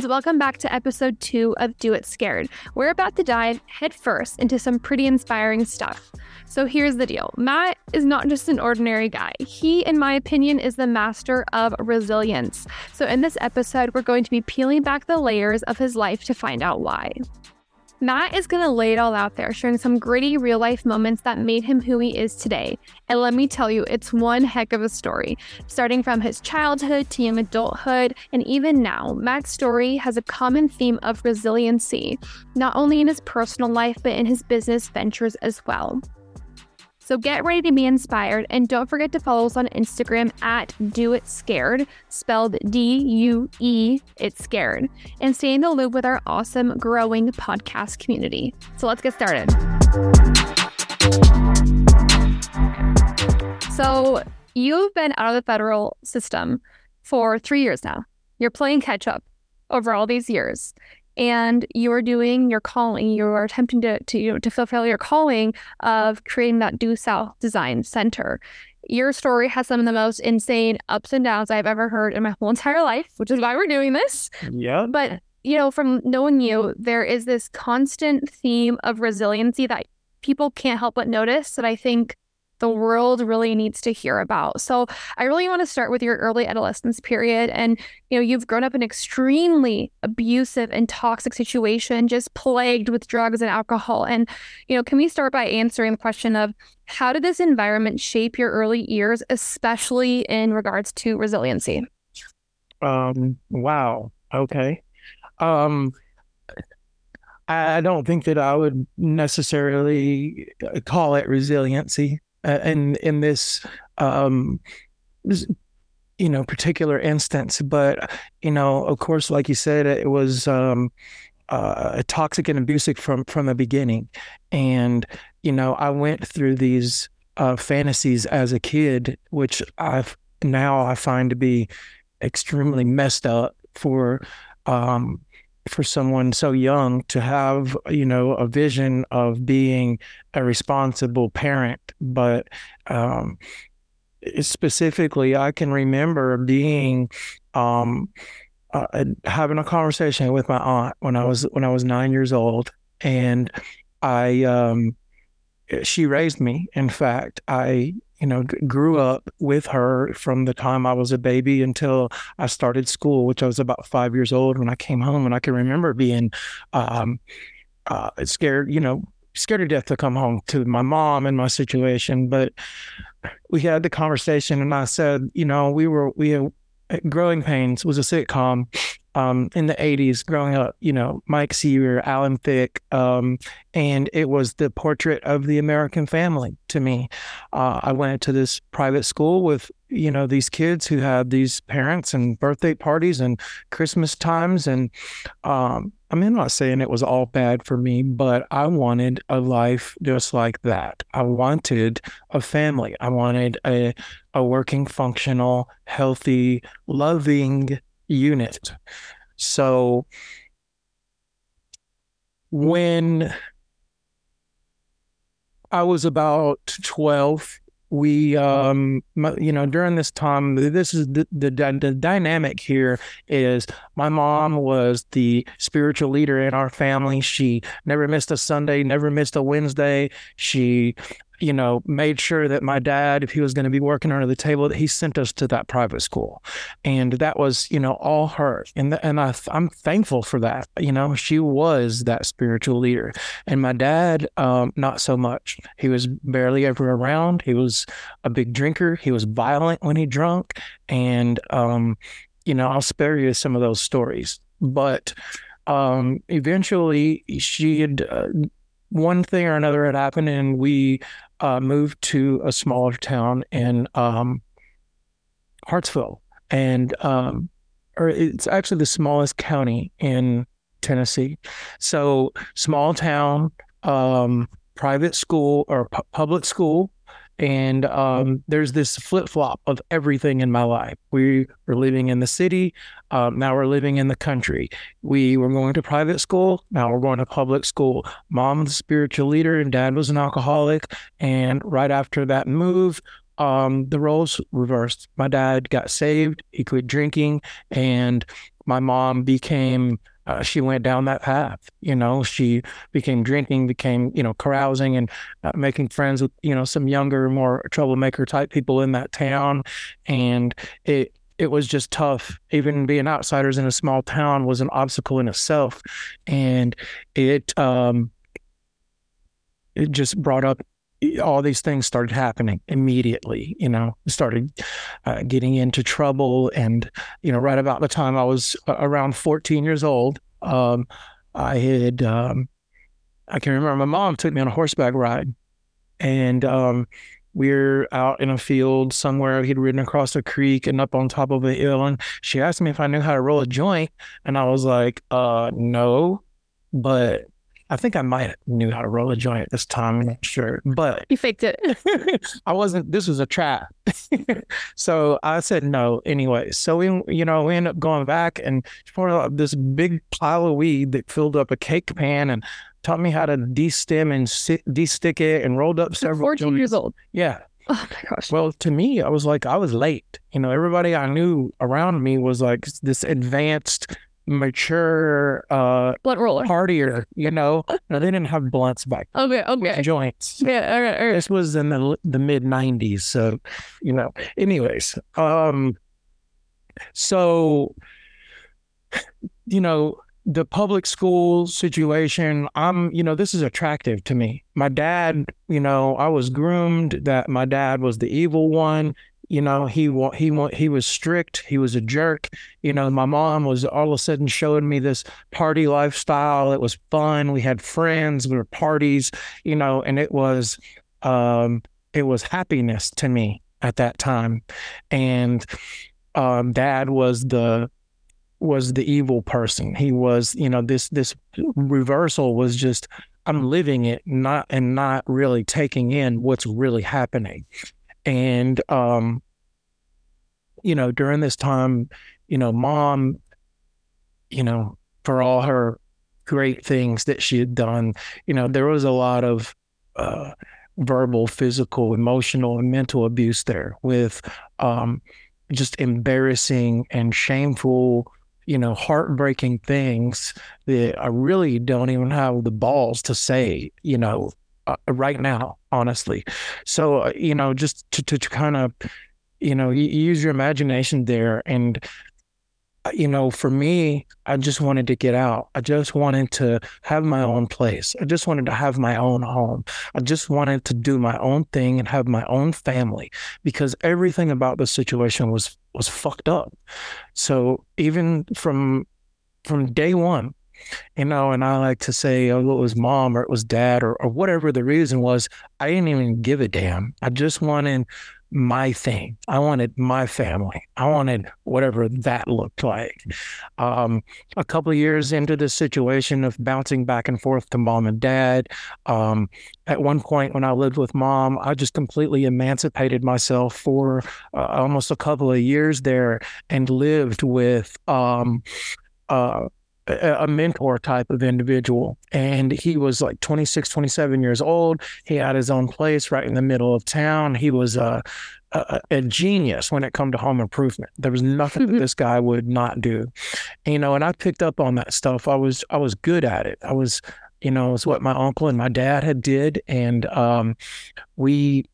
friends. Welcome back to episode two of Due It Scared. We're about to dive headfirst into some pretty inspiring stuff. So here's the deal Matt is not just an ordinary guy. He, in my opinion, is the master of resilience. So in this episode, we're going to be peeling back the layers of his life to find out why. Matt is going to lay it all out there, sharing some gritty real life moments that made him who he is today. And let me tell you, it's one heck of a story. Starting from his childhood to young adulthood, and even now, Matt's story has a common theme of resiliency, not only in his personal life, but in his business ventures as well. So get ready to be inspired and don't forget to follow us on Instagram at Due It Scared, spelled D U E It's Scared, and stay in the loop with our awesome growing podcast community. So let's get started. So you've been out of the federal system for three years now. You're playing catch up over all these years and you are doing your calling, you are attempting to, to, you know, to fulfill your calling of creating that due south design center. Your story has some of the most insane ups and downs I've ever heard in my whole entire life, which is why we're doing this. Yeah. But, you know, from knowing you, there is this constant theme of resiliency that people can't help but notice that I think the world really needs to hear about. So I really want to start with your early adolescence period. And, you know, you've grown up in an extremely abusive and toxic situation, just plagued with drugs and alcohol. And, you know, can we start by answering the question of how did this environment shape your early years, especially in regards to resiliency? Um, wow. Okay. Um, I don't think that I would necessarily call it resiliency uh, in in this um, you know particular instance but you know of course like you said it was um, uh, toxic and abusive from from the beginning. And you know i went through these uh, fantasies as a kid which i've now i find to be extremely messed up for um, for someone so young to have you know a vision of being a responsible parent. But um, specifically i can remember being um, uh, having a conversation with my aunt when i was when i was nine years old. And i um, she raised me. In fact i you know, grew up with her from the time I was a baby until I started school, which I was about five years old when I came home. And I can remember being um, uh, scared, you know, scared to death to come home to my mom and my situation. But we had the conversation, and I said, you know, we were, we Growing Pains was a sitcom um, in the 80s growing up, you know, Mike Seaver, Alan Thicke, um, and it was the portrait of the American family to me. Uh, I went to this private school with, you know, these kids who had these parents and birthday parties and Christmas times. And um, I mean, I'm not saying it was all bad for me, but I wanted a life just like that. I wanted a family. I wanted a, a working, functional, healthy, loving, unit. So when I was about 12, we, um, you know, during this time, this is the, the, the dynamic here is my mom was the spiritual leader in our family. She never missed a Sunday, never missed a Wednesday. She you know, made sure that my dad, if he was going to be working under the table, that he sent us to that private school, and that was, you know, all her. And the, and I, I'm thankful for that. You know, she was that spiritual leader, and my dad, um, not so much. He was barely ever around. He was a big drinker. He was violent when he drunk, and um, you know, I'll spare you some of those stories, but um, eventually she had uh, one thing or another had happened, and we uh, moved to a smaller town in um, Hartsville, and um, or it's actually the smallest county in Tennessee. So small town, um, private school or pu- public school, and um, there's this flip flop of everything in my life. We were living in the city. Um, now we're living in the country. We were going to private school. Now we're going to public school. Mom was a spiritual leader and dad was an alcoholic. And right after that move, um, the roles reversed. My dad got saved. He quit drinking. And my mom became uh, she went down that path. You know, she became drinking, became you know carousing and uh, making friends with you know some younger, more troublemaker type people in that town, and it it was just tough. Even being outsiders in a small town was an obstacle in itself, and it um it just brought up all these things started happening immediately. You know, started uh, getting into trouble, and you know, right about the time I was uh, around 14 years old, um, I had um, I can remember my mom took me on a horseback ride, and um, we are out in a field somewhere. He'd ridden across a creek and up on top of a hill, and she asked me if I knew how to roll a joint, and I was like, "Uh, no," but I think I might knew how to roll a joint this time. I'm not sure, but you faked it. I wasn't. This was a trap, so I said no anyway. So we, you know, we ended up going back and she poured out this big pile of weed that filled up a cake pan and taught me how to de-stem and de-stick it and rolled up several. Fourteen joints. years old. Yeah. Oh my gosh. Well, to me, I was like, I was late. You know, everybody I knew around me was like this advanced mature uh blunt roller partier, you know. No, they didn't have blunts back. Okay, okay. Joints. Yeah, all right, all right. This was in the the mid '90s, so you know. Anyways, um, so you know the public school situation. I'm, you know, this is attractive to me. My dad, you know, I was groomed that my dad was the evil one you know he he he was strict he was a jerk you know my mom was all of a sudden showing me this party lifestyle it was fun we had friends we were parties you know and it was um it was happiness to me at that time. And um dad was the was the evil person. He was you know this this reversal was just i'm living it not and not really taking in what's really happening and, um, you know, during this time, you know, mom, you know, for all her great things that she had done, you know, there was a lot of uh, verbal, physical, emotional, and mental abuse there with um, just embarrassing and shameful, you know, heartbreaking things that I really don't even have the balls to say, you know, uh, right now, honestly. So, uh, you know, just to, to, to kind of, you know, use your imagination there. And, uh, you know, for me, I just wanted to get out. I just wanted to have my own place. I just wanted to have my own home. I just wanted to do my own thing and have my own family because everything about the situation was was fucked up. So even from from day one, you know, and I like to say, oh, it was mom or it was dad or, or whatever the reason was. I didn't even give a damn. I just wanted my thing. I wanted my family. I wanted whatever that looked like. Um, a couple of years into this situation of bouncing back and forth to mom and dad, um, at one point when I lived with mom, I just completely emancipated myself for uh, almost a couple of years there and lived with um, uh, a, mentor type of individual. And he was like 26, 27 years old. He had his own place right in the middle of town. He was a, a, a genius when it come to home improvement. There was nothing that this guy would not do. You know, and I picked up on that stuff. I was I was good at it. I was, you know, it's what my uncle and my dad had did. And um, we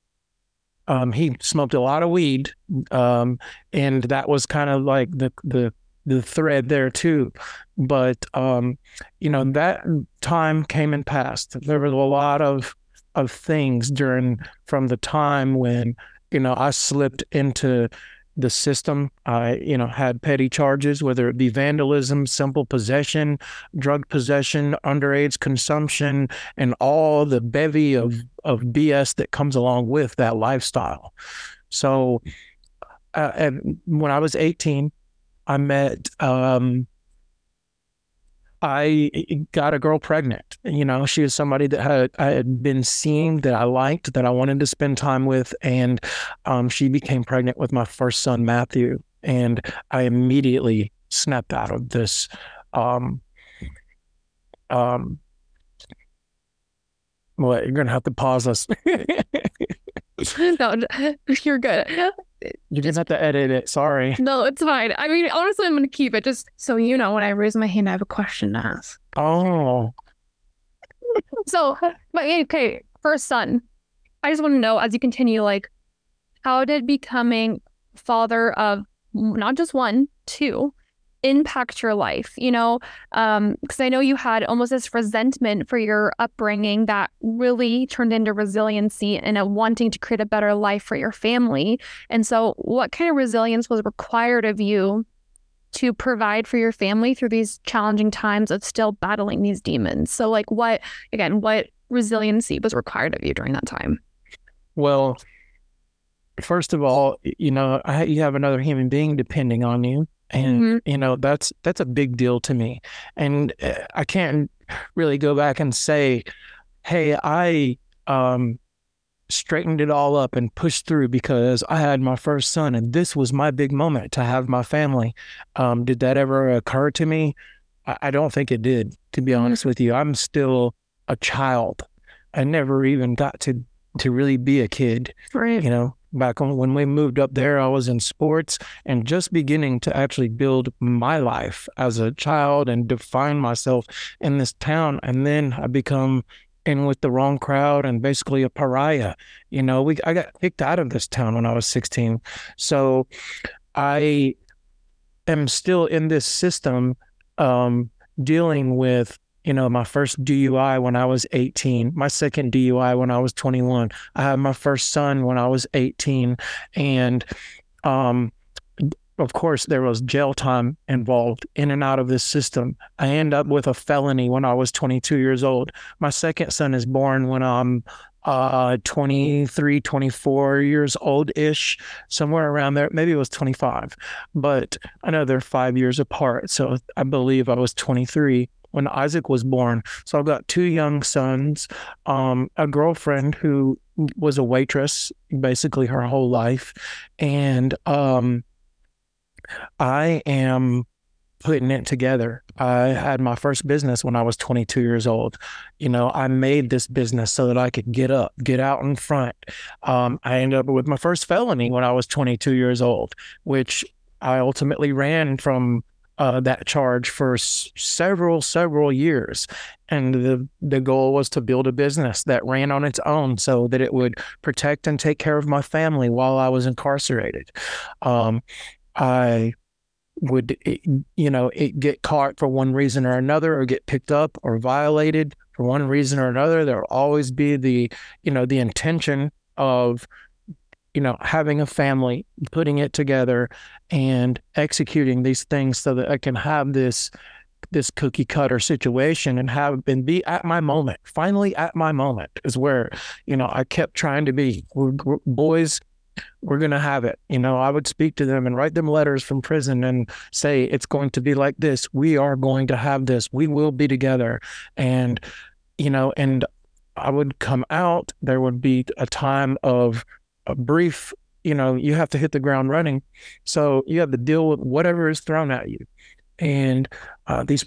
um, he smoked a lot of weed, um, and that was kind of like the the the thread there too. But um, you know that time came and passed. There was a lot of of things during from the time when you know I slipped into the system. I, you know, had petty charges, whether it be vandalism, simple possession, drug possession, underage consumption, and all the bevy of of BS that comes along with that lifestyle. So, uh, and when I was 18, I met um, I got a girl pregnant. You know, she was somebody that had I had been seeing that I liked, that I wanted to spend time with, and um, she became pregnant with my first son, Matthew. And I immediately snapped out of this. Um, um, well, you're gonna have to pause us. no, you're good. You didn't have to edit it. Sorry. No, it's fine. I mean, honestly, I'm going to keep it just so you know when I raise my hand, I have a question to ask. Oh. So, but okay, first son, I just want to know as you continue, like, how did becoming father of not just one, two, impact your life you know? Um because i know you had almost this resentment for your upbringing that really turned into resiliency and a wanting to create a better life for your family. And so what kind of resilience was required of you to provide for your family through these challenging times of still battling these demons? So like what again what resiliency was required of you during that time? Well first of all you know I, you have another human being depending on you and mm-hmm. you know that's that's a big deal to me. And uh, i can't really go back and say hey i um straightened it all up and pushed through because i had my first son and this was my big moment to have my family. Um did that ever occur to me? I, I don't think it did to be honest mm-hmm. with you. I'm still a child. I never even got to to really be a kid right. you know back when we moved up there, I was in sports and just beginning to actually build my life as a child and define myself in this town. And then I become in with the wrong crowd and basically a pariah. You know, we I got kicked out of this town when I was 16. So I am still in this system um, dealing with you know, my first DUI when I was 18, my second DUI when I was 21. I had my first son when I was 18. And um, of course, there was jail time involved in and out of this system. I end up with a felony when I was 22 years old. My second son is born when I'm uh, 23, 24 years old ish, somewhere around there. Maybe it was 25, but I know they're five years apart. So I believe I was 23 when Isaac was born. So I've got two young sons, um, a girlfriend who was a waitress basically her whole life, and um, I am putting it together. I had my first business when I was 22 years old. You know, I made this business so that I could get up, get out in front. Um, I ended up with my first felony when I was 22 years old, which I ultimately ran from uh, that charge for s- several several years. And the the goal was to build a business that ran on its own so that it would protect and take care of my family while I was incarcerated. Um, I would you know it get caught for one reason or another or get picked up or violated for one reason or another. There will always be the you know the intention of you know, having a family, putting it together, and executing these things so that I can have this this cookie cutter situation and have been be at my moment. Finally, at my moment is where you know I kept trying to be. We're, we're, boys, we're gonna have it. You know, I would speak to them and write them letters from prison and say it's going to be like this. We are going to have this. We will be together, and you know, and I would come out. There would be a time of a brief, you know, you have to hit the ground running. So you have to deal with whatever is thrown at you. And uh, these,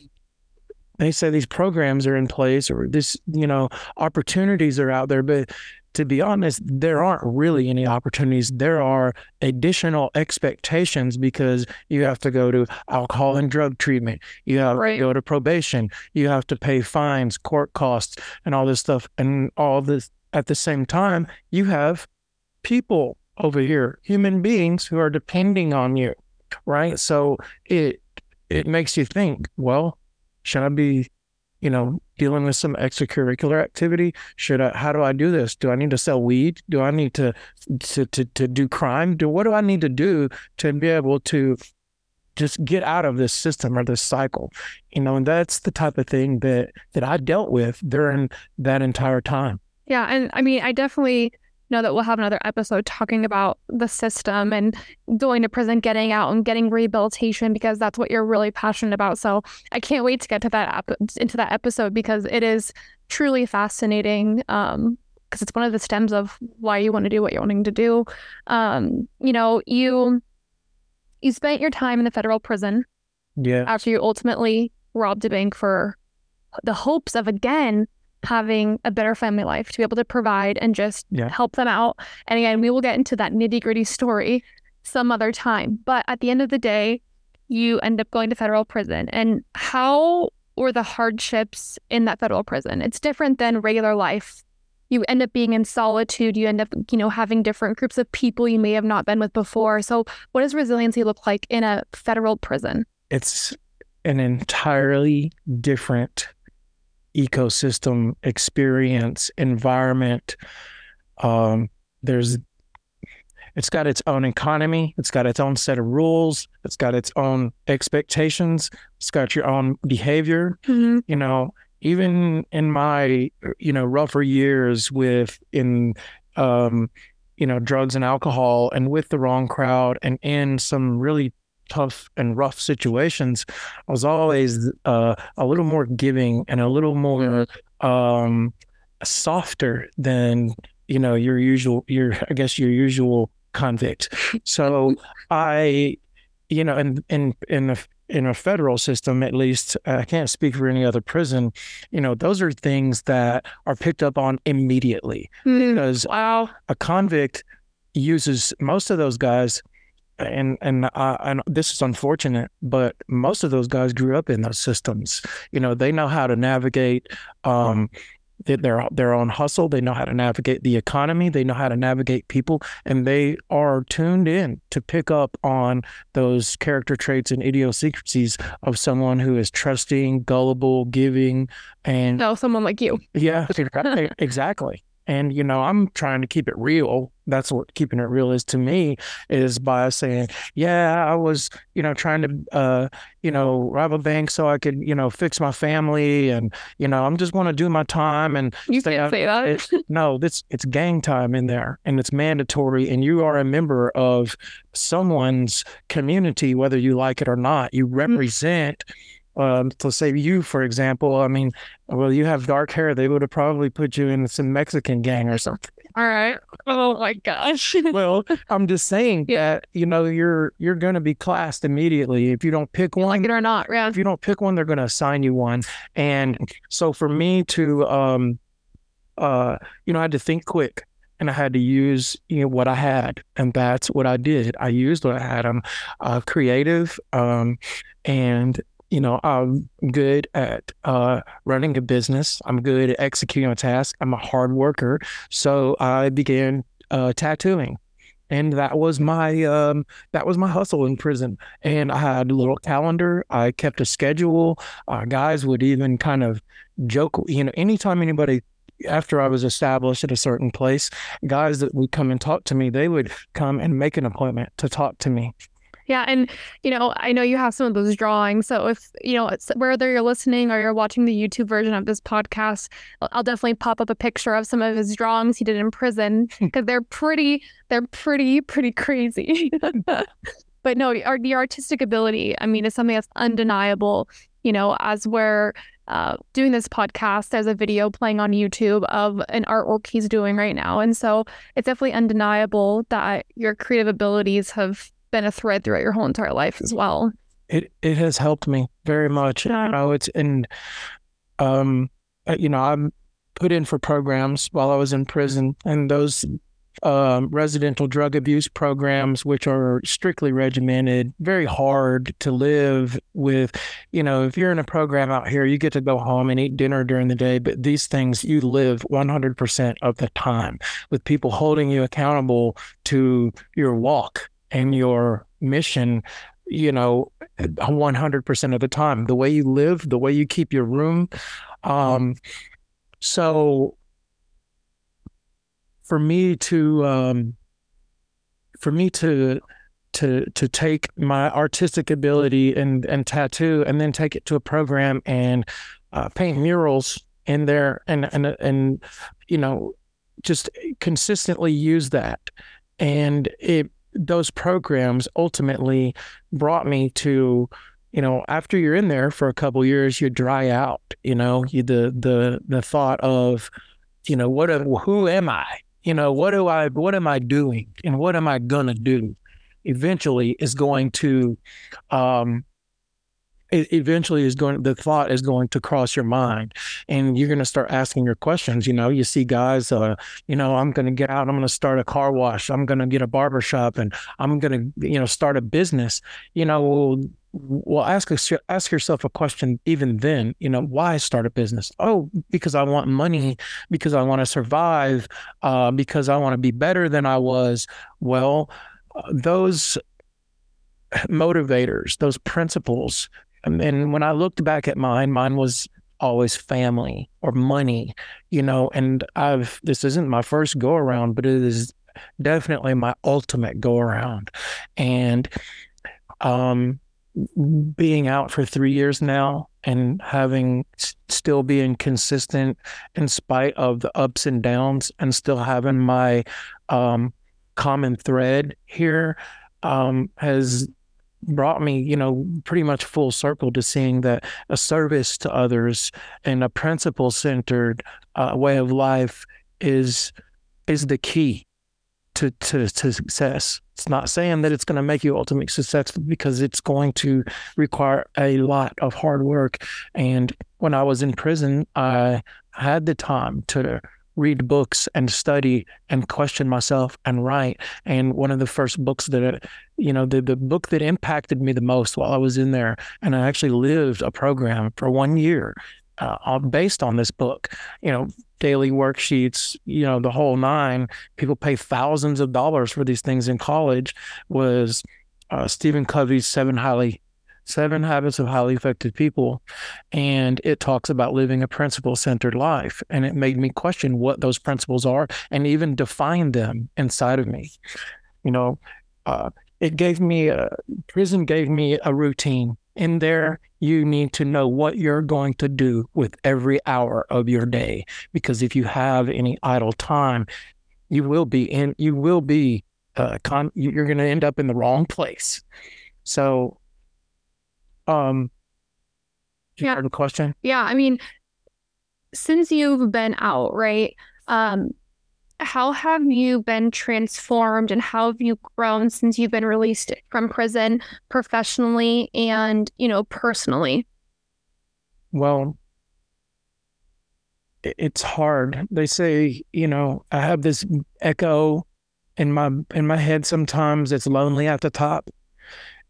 they say these programs are in place or this, you know, opportunities are out there. But to be honest, there aren't really any opportunities. There are additional expectations because you have to go to alcohol and drug treatment. You have right. to go to probation. You have to pay fines, court costs, and all this stuff. And all this at the same time, you have people over here, human beings who are depending on you, right? So it it makes you think, well, should I be, you know, dealing with some extracurricular activity? Should I how do I do this? Do I need to sell weed? Do I need to to to, to do crime? Do what do I need to do to be able to just get out of this system or this cycle? You know, and that's the type of thing that that I dealt with during that entire time. Yeah, and I mean, I definitely know that we'll have another episode talking about the system and going to prison, getting out, and getting rehabilitation because that's what you're really passionate about. So I can't wait to get to that ap- into that episode because it is truly fascinating. Um, because it's one of the stems of why you want to do what you're wanting to do. Um, you know, you you spent your time in the federal prison. Yeah. After you ultimately robbed a bank for the hopes of again having a better family life to be able to provide and just yeah. help them out. And again, we will get into that nitty gritty story some other time. But at the end of the day, you end up going to federal prison. And how were the hardships in that federal prison? It's different than regular life. You end up being in solitude. You end up, you know, having different groups of people you may have not been with before. So, what does resiliency look like in a federal prison? It's an entirely different ecosystem, experience, environment. Um, there's it's got its own economy. It's got its own set of rules. It's got its own expectations. It's got your own behavior. Mm-hmm. You know, even in my you know rougher years with in um, you know drugs and alcohol and with the wrong crowd and in some really tough and rough situations, I was always uh, a little more giving and a little more um, softer than you know your usual your I guess your usual convict. So I, you know, in in in a in a federal system, at least, I can't speak for any other prison. You know, those are things that are picked up on immediately Mm, because Wow. a convict uses most of those guys and and uh, and this is unfortunate but most of those guys grew up in those systems you know they know how to navigate um th- their their own hustle they know how to navigate the economy they know how to navigate people and they are tuned in to pick up on those character traits and idiosyncrasies of someone who is trusting gullible giving and No, someone like you. yeah, exactly. And you know, I'm trying to keep it real. That's what keeping it real is to me is by saying, yeah, I was, you know, trying to uh, you know, rob a bank so I could, you know, fix my family and, you know, I'm just going to do my time and You stay can't say that. no, this it's gang time in there and it's mandatory and you are a member of someone's community whether you like it or not. You represent um to say you for example, I mean, well you have dark hair, they would have probably put you in some Mexican gang or something. All right. Oh my gosh. Well, I'm just saying Yeah. that, you know, you're you're going to be classed immediately if you don't pick one like it or not. Yeah. if you don't pick one, they're going to assign you one. And so for me to, um, uh, you know, I had to think quick and I had to use, you know, what I had. And that's what I did. I used what I had. I'm uh, creative. Um, and, you know, I'm good at uh, running a business. I'm good at executing a task. I'm a hard worker. So I began uh, tattooing. And that was my um, that was my hustle in prison and I had a little calendar. I kept a schedule. Uh, guys would even kind of joke, you know, anytime anybody after I was established at a certain place, guys that would come and talk to me, they would come and make an appointment to talk to me. Yeah, and you know, I know you have some of those drawings. So if you know, it's, whether you're listening or you're watching the YouTube version of this podcast, I'll, definitely pop up a picture of some of his drawings he did in prison because they're pretty, they're pretty, pretty crazy. but no, our, the artistic ability, I mean, is something that's undeniable. You know, as we're uh, doing this podcast, there's a video playing on YouTube of an artwork he's doing right now, and so it's definitely undeniable that your creative abilities have been a thread throughout your whole entire life as well. It it has helped me very much. Yeah. You know, it's and um, uh, you know, I'm put in for programs while I was in prison, and those um, residential drug abuse programs, which are strictly regimented, very hard to live with. You know, if you're in a program out here, you get to go home and eat dinner during the day, but these things you live 100% of the time with people holding you accountable to your walk and your mission. You know, 100% of the time, the way you live, the way you keep your room. Um, so for me to um, for me to to to take my artistic ability and and tattoo and then take it to a program and uh, paint murals in there and and and you know just consistently use that and it those programs ultimately brought me to you know after you're in there for a couple years you dry out you know you the the the thought of you know what who am i? You know what do i what am i doing? And what am i gonna do? Eventually is going to um it eventually is going the thought is going to cross your mind and you're going to start asking your questions you know you see guys uh you know i'm going to get out i'm going to start a car wash i'm going to get a barber shop and i'm going to you know start a business. You know well ask ask yourself a question even then you know why start a business? Oh because i want money because i want to survive uh, because i want to be better than i was. Well uh, those motivators those principles and when I looked back at mine, mine was always family or money, you know, and I've, this isn't my first go around, but it is definitely my ultimate go around. And, um, being out for three years now and having still being consistent in spite of the ups and downs and still having my um, common thread here um, has brought me, you know, pretty much full circle to seeing that a service to others and a principle centered uh, way of life is is the key to, to to success. It's not saying that it's going to make you ultimately successful because it's going to require a lot of hard work. And when I was in prison, I had the time to read books and study and question myself and write. And one of the first books that, you know, the, the book that impacted me the most while I was in there, and I actually lived a program for one year uh, based on this book, you know, daily worksheets, you know, the whole nine. People pay thousands of dollars for these things in college. Was uh, Stephen Covey's Seven Highly Seven Habits of Highly Effective People. And it talks about living a principle centered life. And it made me question what those principles are and even define them inside of me. You know, uh, it gave me a prison gave me a routine. In there, you need to know what you're going to do with every hour of your day. Because if you have any idle time, you will be in, you will be, uh, con- you're going to end up in the wrong place. So um, yeah. question? Yeah. I mean, since you've been out, right? Um, how have you been transformed and how have you grown since you've been released from prison professionally and, you know, personally? Well, it's hard. They say, you know, I have this echo in my in my head sometimes it's lonely at the top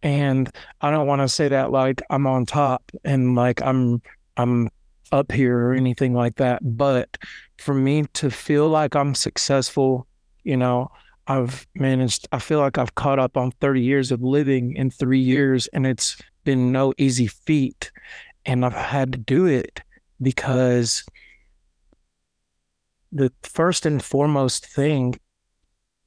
and I don't want to say that like I'm on top and like I'm I'm up here or anything like that. But for me to feel like I'm successful, you know, I've managed, I feel like I've caught up on 30 years of living in three years, and it's been no easy feat. And I've had to do it because the first and foremost thing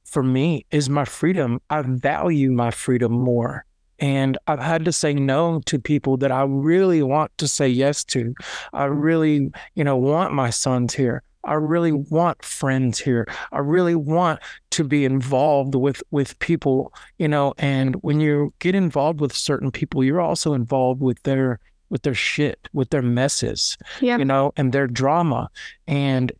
for me is my freedom. I value my freedom more. And I've had to say no to people that I really want to say yes to. I really, you know, want my sons here. I really want friends here. I really want to be involved with with people, you know, and when you get involved with certain people, you're also involved with their with their shit, with their messes, yeah. you know, and their drama. And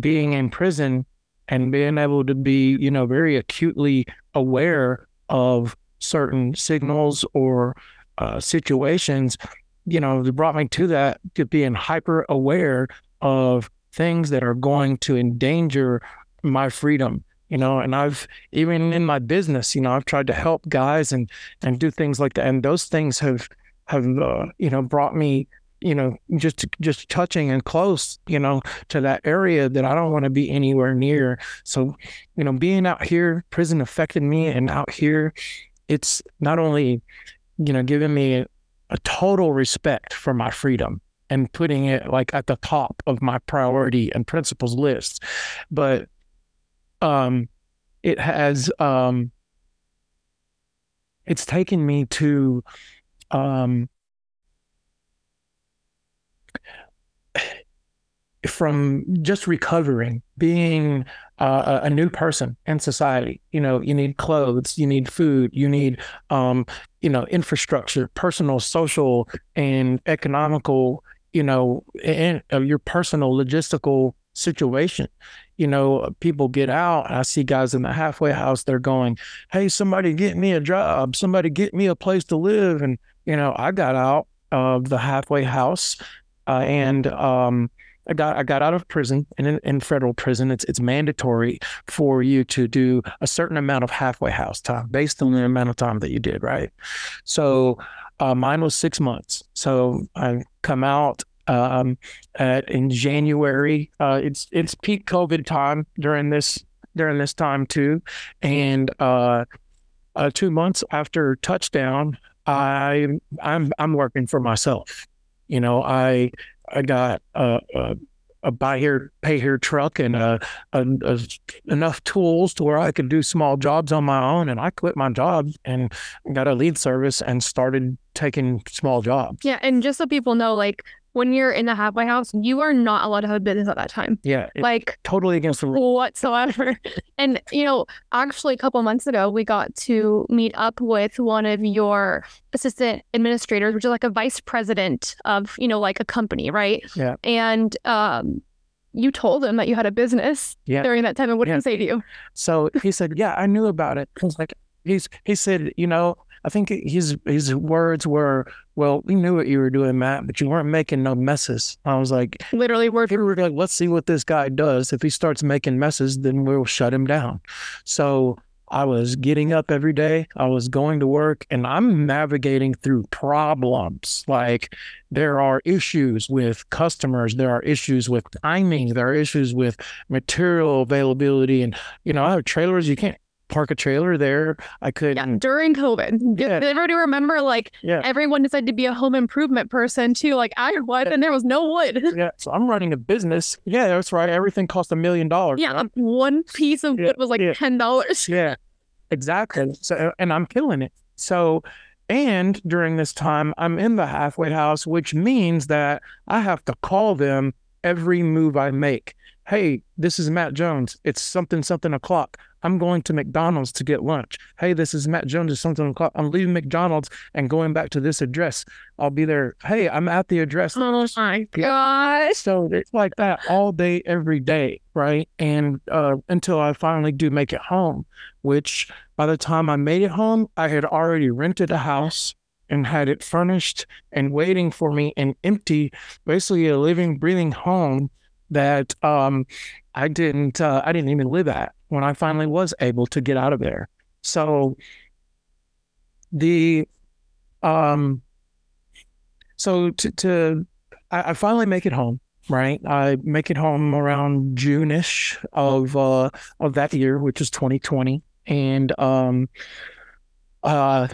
being in prison and being able to be, you know, very acutely aware of certain signals or uh, situations, you know, brought me to that to being hyper aware of things that are going to endanger my freedom you know and i've even in my business you know i've tried to help guys and and do things like that and those things have have uh, you know brought me you know just just touching and close you know to that area that i don't want to be anywhere near. So you know being out here prison affected me and out here it's not only, you know, giving me a, total respect for my freedom and putting it like at the top of my priority and principles list, but um, it has um, it's taken me to um, from just recovering, being uh, a new person in society. You know, you need clothes, you need food, you need, um, you know, infrastructure, personal, social, and economical. You know, and uh, your personal logistical situation. You know, people get out. I see guys in the halfway house. They're going, "Hey, somebody get me a job. Somebody get me a place to live." And you know, I got out of the halfway house, uh, and um, I got I got out of prison, and in, in, federal prison, it's it's mandatory for you to do a certain amount of halfway house time based on the amount of time that you did. Right. So uh, mine was six months. So I come out um, at, in January. Uh, it's it's peak COVID time during this during this time too, and uh, uh, two months after touchdown, I I'm I'm working for myself. You know, I I got a, a, a buy here, pay here truck and uh, a, a, uh, enough tools to where I could do small jobs on my own. And I quit my job and got a lead service and started taking small jobs. Yeah, and just so people know, like when you're in the halfway house, you are not allowed to have a business at that time. Yeah. Like totally against the rules whatsoever. and, you know, actually a couple months ago, we got to meet up with one of your assistant administrators, which is like a vice president of, you know, like a company, right? Yeah. And, um, you told him that you had a business yeah. during that time. And what yeah. did he say to you? So he said, Yeah, I knew about it. I was like, he's he said, you know, I think his his words were, "Well, we knew what you were doing, Matt, but you weren't making no messes." I was like, literally word for word. Like, let's see what this guy does. If he starts making messes, then we'll shut him down. So I was getting up every day. I was going to work, and I'm navigating through problems. Like there are issues with customers, there are issues with timing, there are issues with material availability, and you know, I have trailers you can't park a trailer there. I could. Yeah, during COVID. Yeah. Everybody remember like yeah. everyone decided to be a home improvement person too? Like I was, and there was no wood. Yeah. So I'm running a business. Yeah, that's right. Everything cost a million dollars. Yeah. Right? One piece of wood was like $10. Yeah, exactly. So, and I'm killing it. So, and during this time, I'm in the halfway house, which means that I have to call them every move I make. Hey, this is Matt Jones. It's something, something o'clock. I'm going to McDonald's to get lunch. Hey, this is Matt Jones at something o'clock. I'm leaving McDonald's and going back to this address. I'll be there. Hey, I'm at the address. Oh my gosh. So it's like that all day, every day, right? And uh, until I finally do make it home, which by the time I made it home, I had already rented a house and had it furnished and waiting for me and empty, basically a living, breathing home that um, I didn't uh, I didn't even live at when I finally was able to get out of there. So the um so to, to I, I finally make it home right i make it home around june-ish of uh of that year which is 2020 and um uh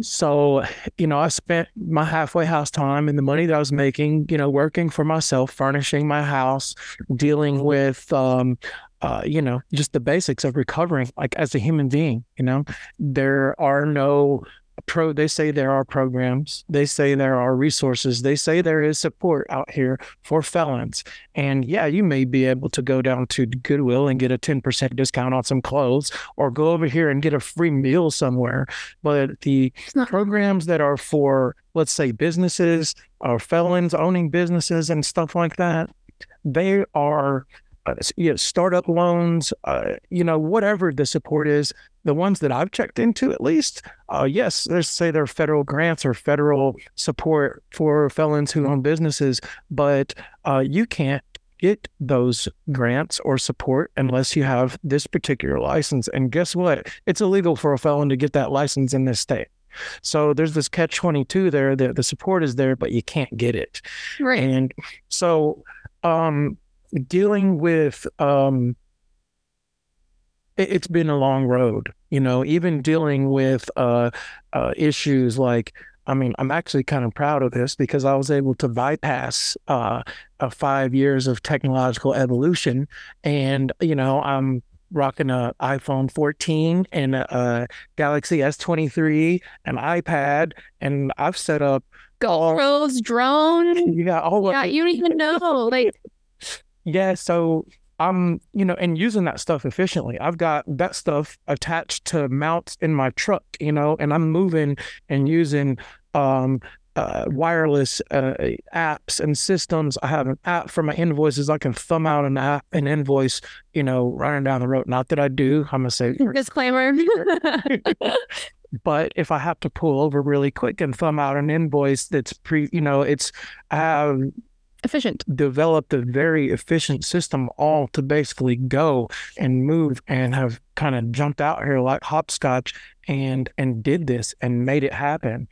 so, you know, I spent my halfway house time and the money that I was making, you know, working for myself, furnishing my house, dealing with, um, uh, you know, just the basics of recovering, like as a human being. You know, there are no pro they say there are programs they say there are resources they say there is support out here for felons and yeah you may be able to go down to goodwill and get a 10% discount on some clothes or go over here and get a free meal somewhere but the programs that are for let's say businesses or felons owning businesses and stuff like that they are you know, startup loans, uh, you know, whatever the support is, the ones that I've checked into at least, uh, yes, let's say there are federal grants or federal support for felons who own businesses, but uh, you can't get those grants or support unless you have this particular license. And guess what? It's illegal for a felon to get that license in this state. So there's this catch 22 there that the support is there, but you can't get it. Right. And so, um, dealing with um, it, has been a long road. You know, even dealing with uh, uh, issues like I mean, I'm actually kind of proud of this because I was able to bypass uh, five years of technological evolution, and you know, I'm rocking a iPhone 14 and a, a Galaxy S23, an iPad, and I've set up GoPros, drone. Yeah, all yeah, you don't even know. Like yeah, so I'm, you know, and using that stuff efficiently. I've got that stuff attached to mounts in my truck, you know, and I'm moving and using um, uh, wireless uh, apps and systems. I have an app for my invoices. I can thumb out an app, an invoice, you know, running down the road. Not that I do. I'm gonna say disclaimer. But if I have to pull over really quick and thumb out an invoice that's pre, you know, it's I have Efficient. developed a very efficient system all to basically go and move and have kind of jumped out here like hopscotch and and did this and made it happen.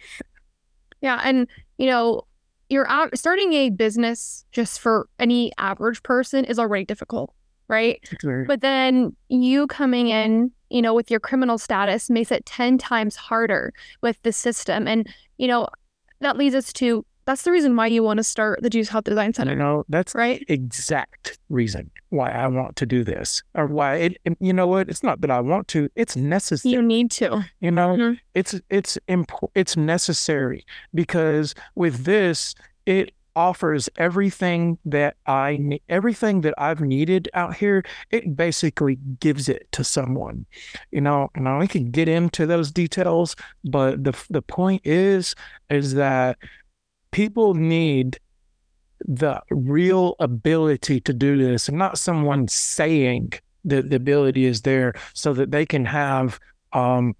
Yeah. And, you know, you're out starting a business just for any average person is already difficult, right? Very But then you coming in, you know, with your criminal status makes it 10 times harder with the system. And, you know, that leads us to that's the reason why you want to start the Due South Design you Center, know, that's right? exact reason why I want to do this or why it you know what it's not that I want to it's necessary You need to. you know Mhm. it's it's impo- it's necessary because with this it offers everything that I ne- everything that I've needed out here it basically gives it to someone you know and I can get into those details but the the point is is that people need the real ability to do this and not someone saying that the ability is there so that they can have um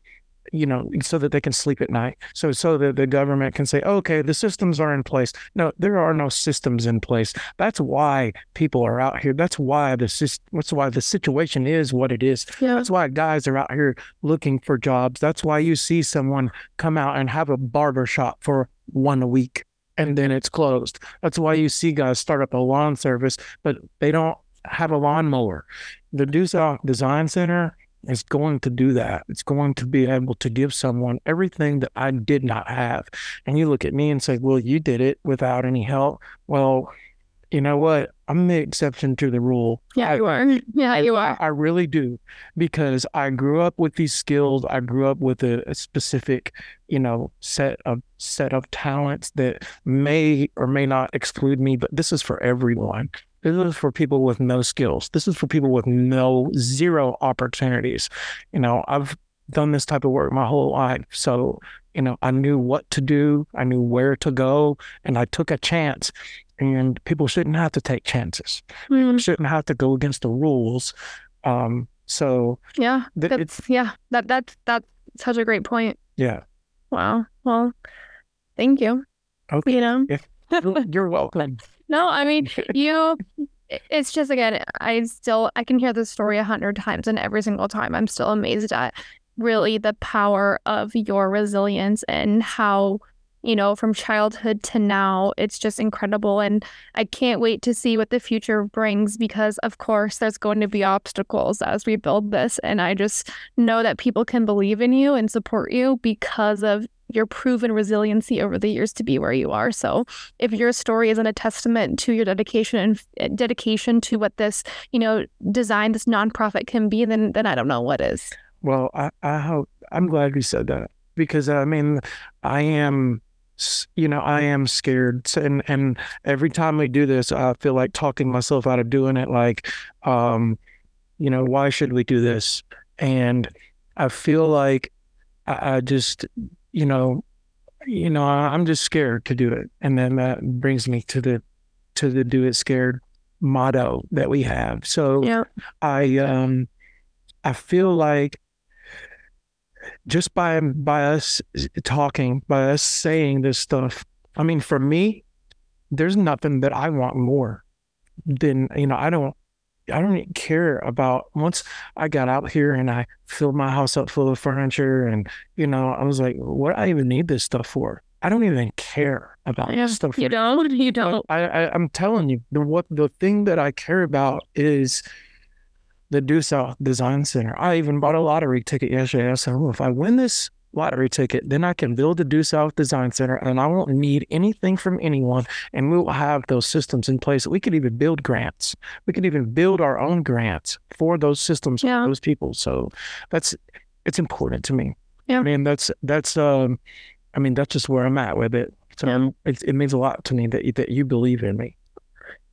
you know so that they can sleep at night so so that the government can say okay the systems are in place. No there are no systems in place. That's why people are out here. That's why the that's why the situation is what it is. Yeah. that's why guys are out here looking for jobs. That's why you see someone come out and have a barber shop for one a week and then it's closed. That's why you see guys start up a lawn service, but they don't have a lawnmower. The Due South Design Center is going to do that. It's going to be able to give someone everything that I did not have. And you look at me and say, well, you did it without any help. Well, you know what? I'm the exception to the rule. Yeah, I- you are. Yeah, you are. I really do because I grew up with these skills. I grew up with a, a specific, you know, set of set of talents that may or may not exclude me, but this is for everyone. This is for people with no skills. This is for people with no zero opportunities. You know, I've done this type of work my whole life. So, you know, I knew what to do, I knew where to go, and I took a chance. And people shouldn't have to take chances Mm, shouldn't have to go against the rules. Um, so yeah. th- That's it's yeah. That that's that's such a great point. yeah. Wow. Well, thank you. Okay. You know. You're- You're welcome. No, I mean you. It's just again, I still I can hear this story a hundred times, and every single time I'm still amazed at really the power of your resilience and how you know from childhood to now it's just incredible and i can't wait to see what the future brings because of course there's going to be obstacles as we build this and i just know that people can believe in you and support you because of your proven resiliency over the years to be where you are. So if your story isn't a testament to your dedication and f- dedication to what this you know design this nonprofit can be then then i don't know what is. Well, I, I hope I'm glad you said that because I mean, I am, you know, I am scared, and and every time we do this, I feel like talking myself out of doing it. Like, um, you know, why should we do this? And I feel like I, I just, you know, you know, I- I'm just scared to do it, and then that brings me to the to the do it scared motto that we have. So yeah I um I feel like just by by us talking, by us saying this stuff, I mean for me, there's nothing that I want more than you know, I don't I don't even care about once I got out here and I filled my house up full of furniture and you know, I was like, what do I even need this stuff for? I don't even care about Yeah, this stuff. you don't you don't I, I I'm telling you, the what the thing that I care about is the Due South Design Center. I even bought a lottery ticket yesterday. I said, well, if I win this lottery ticket, then I can build the Due South Design Center and I won't need anything from anyone. And we will have those systems in place. We could even build grants. We could even build our own grants for those systems, for those people. So that's it's important to me. Yeah. I mean, that's that's um I mean, that's just where I'm at with it. So Yeah. it, it means a lot to me that that you believe in me.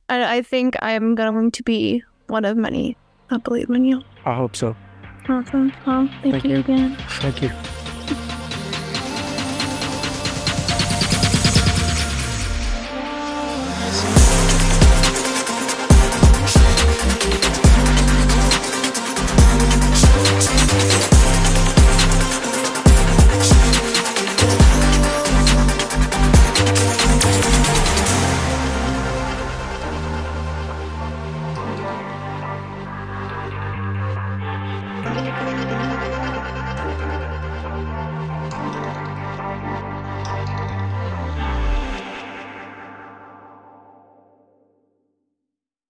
And I think I'm going to be one of many that believe in you. I hope so. Awesome. Well, thank, Thank you you. again. Thank you.